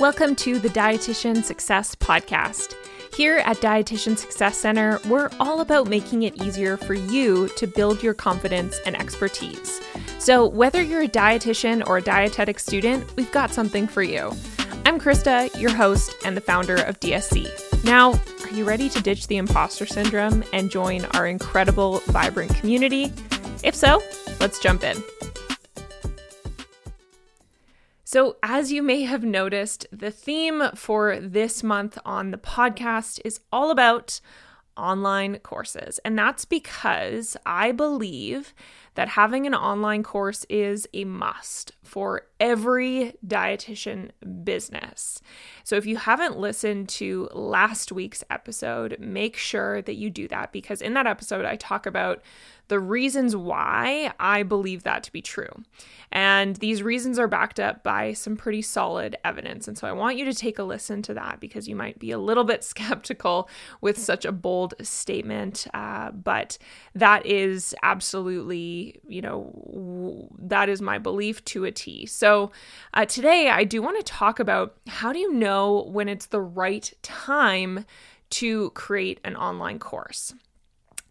Welcome to the Dietitian Success Podcast. Here at Dietitian Success Center, we're all about making it easier for you to build your confidence and expertise. So, whether you're a dietitian or a dietetic student, we've got something for you. I'm Krista, your host and the founder of DSC. Now, are you ready to ditch the imposter syndrome and join our incredible, vibrant community? If so, let's jump in. So, as you may have noticed, the theme for this month on the podcast is all about online courses. And that's because I believe that having an online course is a must for every dietitian business. So if you haven't listened to last week's episode, make sure that you do that because in that episode, I talk about the reasons why I believe that to be true. And these reasons are backed up by some pretty solid evidence. And so I want you to take a listen to that because you might be a little bit skeptical with such a bold statement. Uh, but that is absolutely, you know, that is my belief to a T. So uh, today I do want to talk about how do you know when it's the right time to create an online course?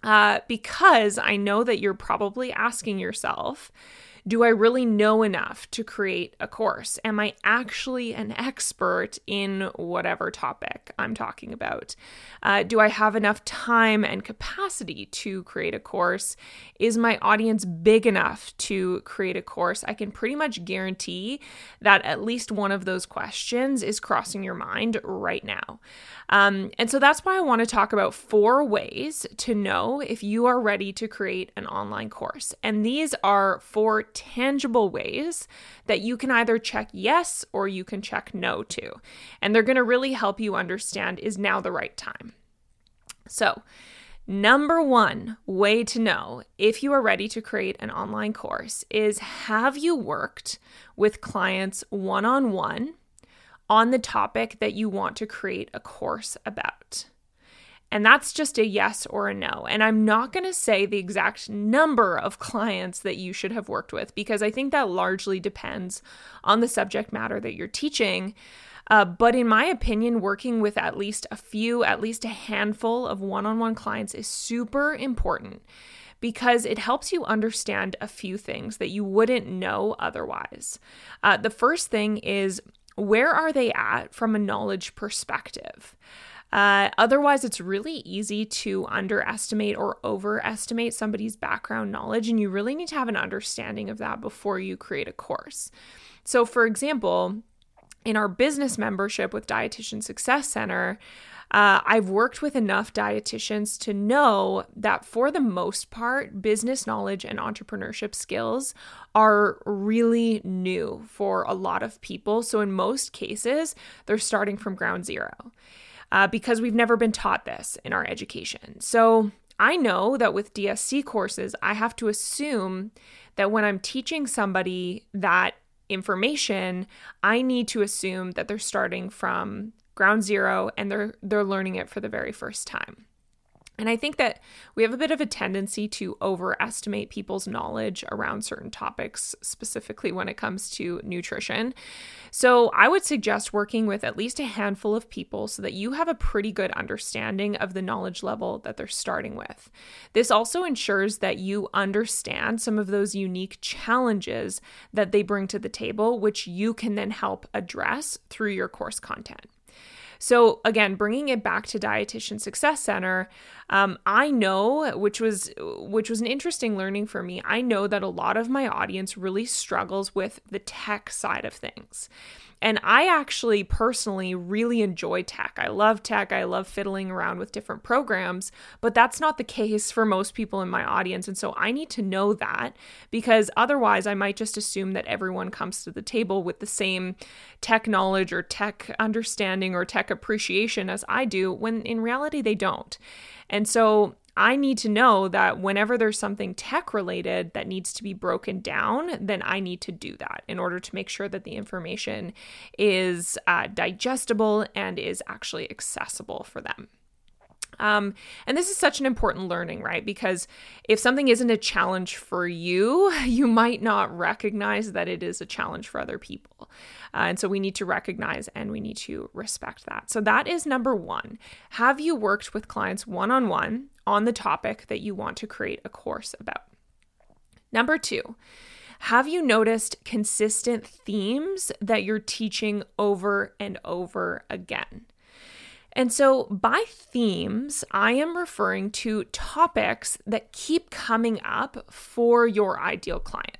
uh, because I know that you're probably asking yourself, do I really know enough to create a course? Am I actually an expert in whatever topic I'm talking about? Uh, do I have enough time and capacity to create a course? Is my audience big enough to create a course? I can pretty much guarantee that at least one of those questions is crossing your mind right now. Um, and so that's why I want to talk about four ways to know if you are ready to create an online course. And these are four tangible ways that you can either check yes or you can check no to. And they're going to really help you understand is now the right time. So, Number one way to know if you are ready to create an online course is have you worked with clients one on one on the topic that you want to create a course about. And that's just a yes or a no. And I'm not going to say the exact number of clients that you should have worked with because I think that largely depends on the subject matter that you're teaching. Uh, but in my opinion, working with at least a few, at least a handful of one on one clients is super important because it helps you understand a few things that you wouldn't know otherwise. Uh, the first thing is where are they at from a knowledge perspective? Uh, otherwise, it's really easy to underestimate or overestimate somebody's background knowledge, and you really need to have an understanding of that before you create a course. So, for example, in our business membership with Dietitian Success Center, uh, I've worked with enough dietitians to know that for the most part, business knowledge and entrepreneurship skills are really new for a lot of people. So, in most cases, they're starting from ground zero uh, because we've never been taught this in our education. So, I know that with DSC courses, I have to assume that when I'm teaching somebody that information, I need to assume that they're starting from ground zero and they're they're learning it for the very first time. And I think that we have a bit of a tendency to overestimate people's knowledge around certain topics, specifically when it comes to nutrition. So, I would suggest working with at least a handful of people so that you have a pretty good understanding of the knowledge level that they're starting with. This also ensures that you understand some of those unique challenges that they bring to the table, which you can then help address through your course content. So again, bringing it back to Dietitian Success Center, um, I know, which was which was an interesting learning for me. I know that a lot of my audience really struggles with the tech side of things. And I actually personally really enjoy tech. I love tech. I love fiddling around with different programs, but that's not the case for most people in my audience. And so I need to know that because otherwise I might just assume that everyone comes to the table with the same tech knowledge or tech understanding or tech appreciation as I do, when in reality they don't. And so I need to know that whenever there's something tech related that needs to be broken down, then I need to do that in order to make sure that the information is uh, digestible and is actually accessible for them. Um, and this is such an important learning, right? Because if something isn't a challenge for you, you might not recognize that it is a challenge for other people. Uh, and so we need to recognize and we need to respect that. So that is number one. Have you worked with clients one on one on the topic that you want to create a course about? Number two, have you noticed consistent themes that you're teaching over and over again? And so, by themes, I am referring to topics that keep coming up for your ideal client.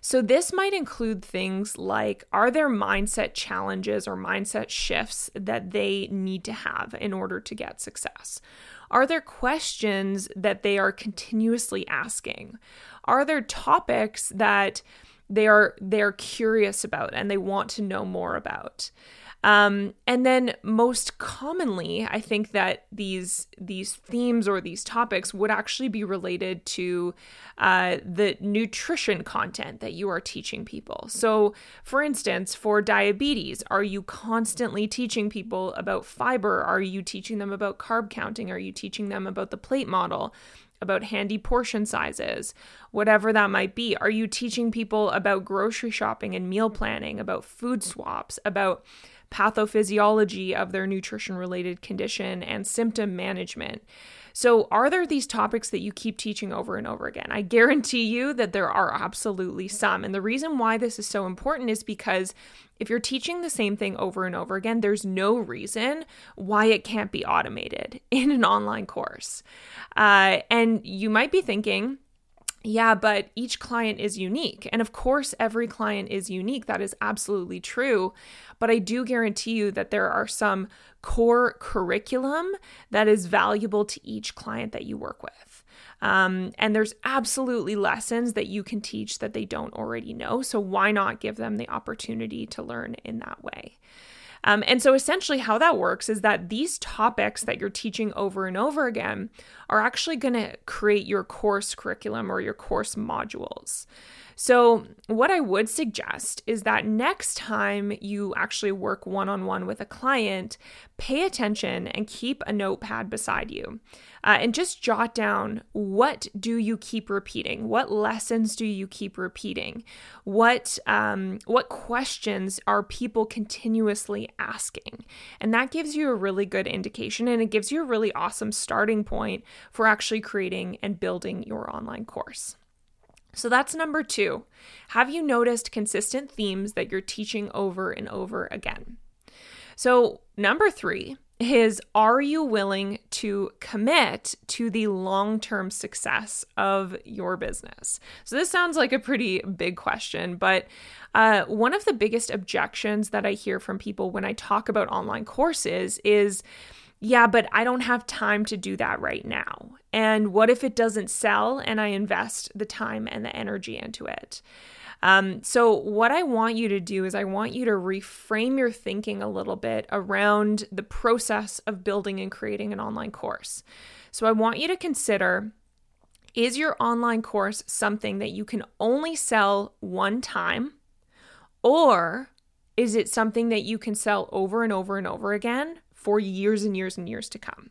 So, this might include things like are there mindset challenges or mindset shifts that they need to have in order to get success? Are there questions that they are continuously asking? Are there topics that they are they're curious about and they want to know more about? Um, and then most commonly, I think that these these themes or these topics would actually be related to uh, the nutrition content that you are teaching people. So, for instance, for diabetes, are you constantly teaching people about fiber? Are you teaching them about carb counting? Are you teaching them about the plate model? About handy portion sizes, whatever that might be? Are you teaching people about grocery shopping and meal planning, about food swaps, about pathophysiology of their nutrition related condition, and symptom management. So, are there these topics that you keep teaching over and over again? I guarantee you that there are absolutely some. And the reason why this is so important is because if you're teaching the same thing over and over again, there's no reason why it can't be automated in an online course. Uh, and you might be thinking, yeah, but each client is unique. And of course, every client is unique. That is absolutely true. But I do guarantee you that there are some core curriculum that is valuable to each client that you work with. Um, and there's absolutely lessons that you can teach that they don't already know. So why not give them the opportunity to learn in that way? Um, and so essentially, how that works is that these topics that you're teaching over and over again are actually going to create your course curriculum or your course modules. So, what I would suggest is that next time you actually work one on one with a client, pay attention and keep a notepad beside you. Uh, and just jot down what do you keep repeating? What lessons do you keep repeating? What um, what questions are people continuously asking? And that gives you a really good indication, and it gives you a really awesome starting point for actually creating and building your online course. So that's number two. Have you noticed consistent themes that you're teaching over and over again? So, number three is Are you willing to commit to the long term success of your business? So, this sounds like a pretty big question, but uh, one of the biggest objections that I hear from people when I talk about online courses is, yeah, but I don't have time to do that right now. And what if it doesn't sell and I invest the time and the energy into it? Um, so, what I want you to do is, I want you to reframe your thinking a little bit around the process of building and creating an online course. So, I want you to consider is your online course something that you can only sell one time, or is it something that you can sell over and over and over again for years and years and years to come.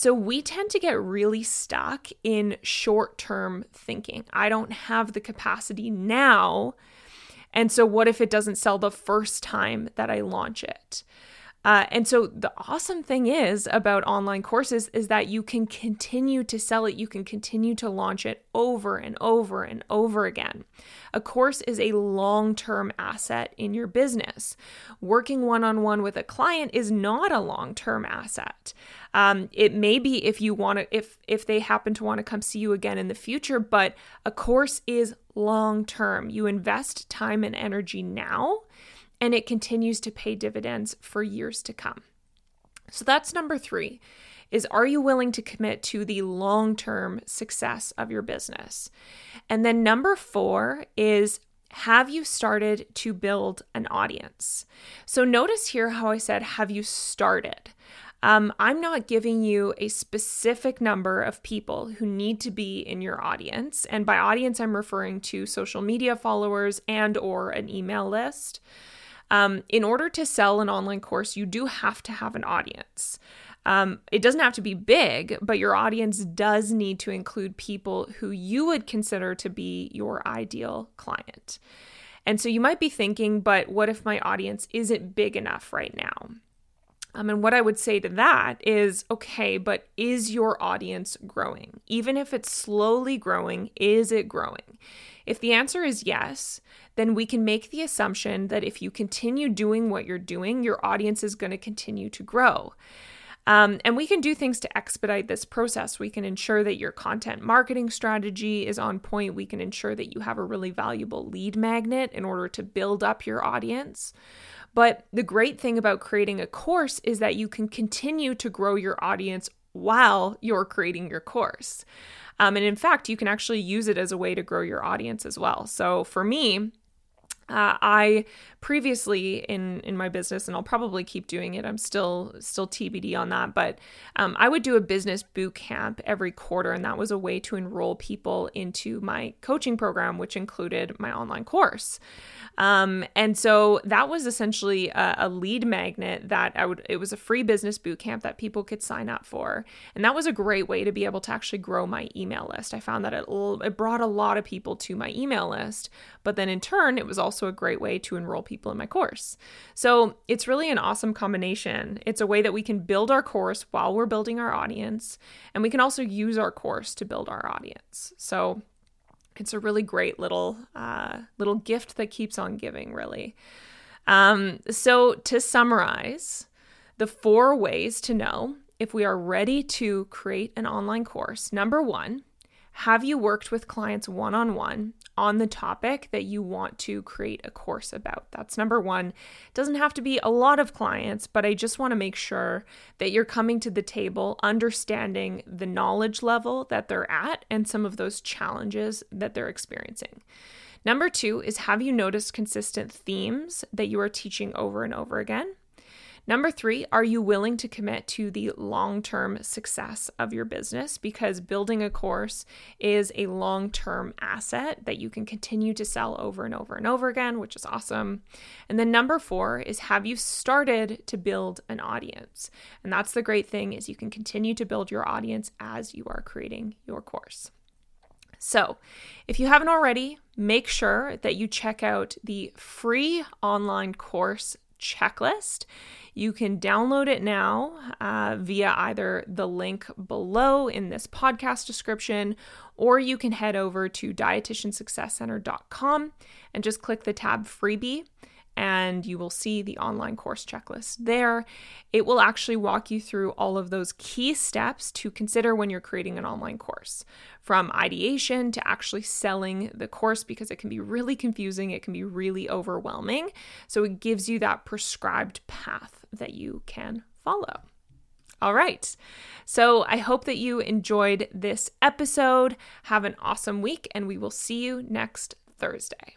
So we tend to get really stuck in short term thinking. I don't have the capacity now. And so, what if it doesn't sell the first time that I launch it? Uh, and so the awesome thing is about online courses is that you can continue to sell it, you can continue to launch it over and over and over again. A course is a long term asset in your business. Working one on one with a client is not a long term asset. Um, it may be if you want to, if if they happen to want to come see you again in the future, but a course is long term. You invest time and energy now and it continues to pay dividends for years to come. So that's number 3 is are you willing to commit to the long-term success of your business? And then number 4 is have you started to build an audience? So notice here how I said have you started? Um, I'm not giving you a specific number of people who need to be in your audience, and by audience, I'm referring to social media followers and or an email list. Um, in order to sell an online course, you do have to have an audience. Um, it doesn't have to be big, but your audience does need to include people who you would consider to be your ideal client. And so you might be thinking, but what if my audience isn't big enough right now? Um, and what I would say to that is okay, but is your audience growing? Even if it's slowly growing, is it growing? If the answer is yes, then we can make the assumption that if you continue doing what you're doing, your audience is going to continue to grow. Um, and we can do things to expedite this process. We can ensure that your content marketing strategy is on point. We can ensure that you have a really valuable lead magnet in order to build up your audience. But the great thing about creating a course is that you can continue to grow your audience while you're creating your course. Um, and in fact, you can actually use it as a way to grow your audience as well. So for me, uh, I previously in in my business, and I'll probably keep doing it. I'm still still TBD on that, but um, I would do a business boot camp every quarter, and that was a way to enroll people into my coaching program, which included my online course. Um, and so that was essentially a, a, lead magnet that I would, it was a free business boot camp that people could sign up for. And that was a great way to be able to actually grow my email list. I found that it, it brought a lot of people to my email list, but then in turn, it was also a great way to enroll people in my course. So it's really an awesome combination. It's a way that we can build our course while we're building our audience, and we can also use our course to build our audience. So it's a really great little uh, little gift that keeps on giving, really. Um, so to summarize, the four ways to know if we are ready to create an online course. Number one, have you worked with clients one on one on the topic that you want to create a course about? That's number one. Doesn't have to be a lot of clients, but I just want to make sure that you're coming to the table understanding the knowledge level that they're at and some of those challenges that they're experiencing. Number two is have you noticed consistent themes that you are teaching over and over again? Number three, are you willing to commit to the long term success of your business? Because building a course is a long term asset that you can continue to sell over and over and over again, which is awesome. And then number four is have you started to build an audience? And that's the great thing is you can continue to build your audience as you are creating your course. So, if you haven't already, make sure that you check out the free online course checklist. You can download it now uh, via either the link below in this podcast description, or you can head over to dietitiansuccesscenter.com and just click the tab freebie and you will see the online course checklist there. It will actually walk you through all of those key steps to consider when you're creating an online course from ideation to actually selling the course because it can be really confusing, it can be really overwhelming. So it gives you that prescribed path that you can follow. All right. So I hope that you enjoyed this episode. Have an awesome week, and we will see you next Thursday.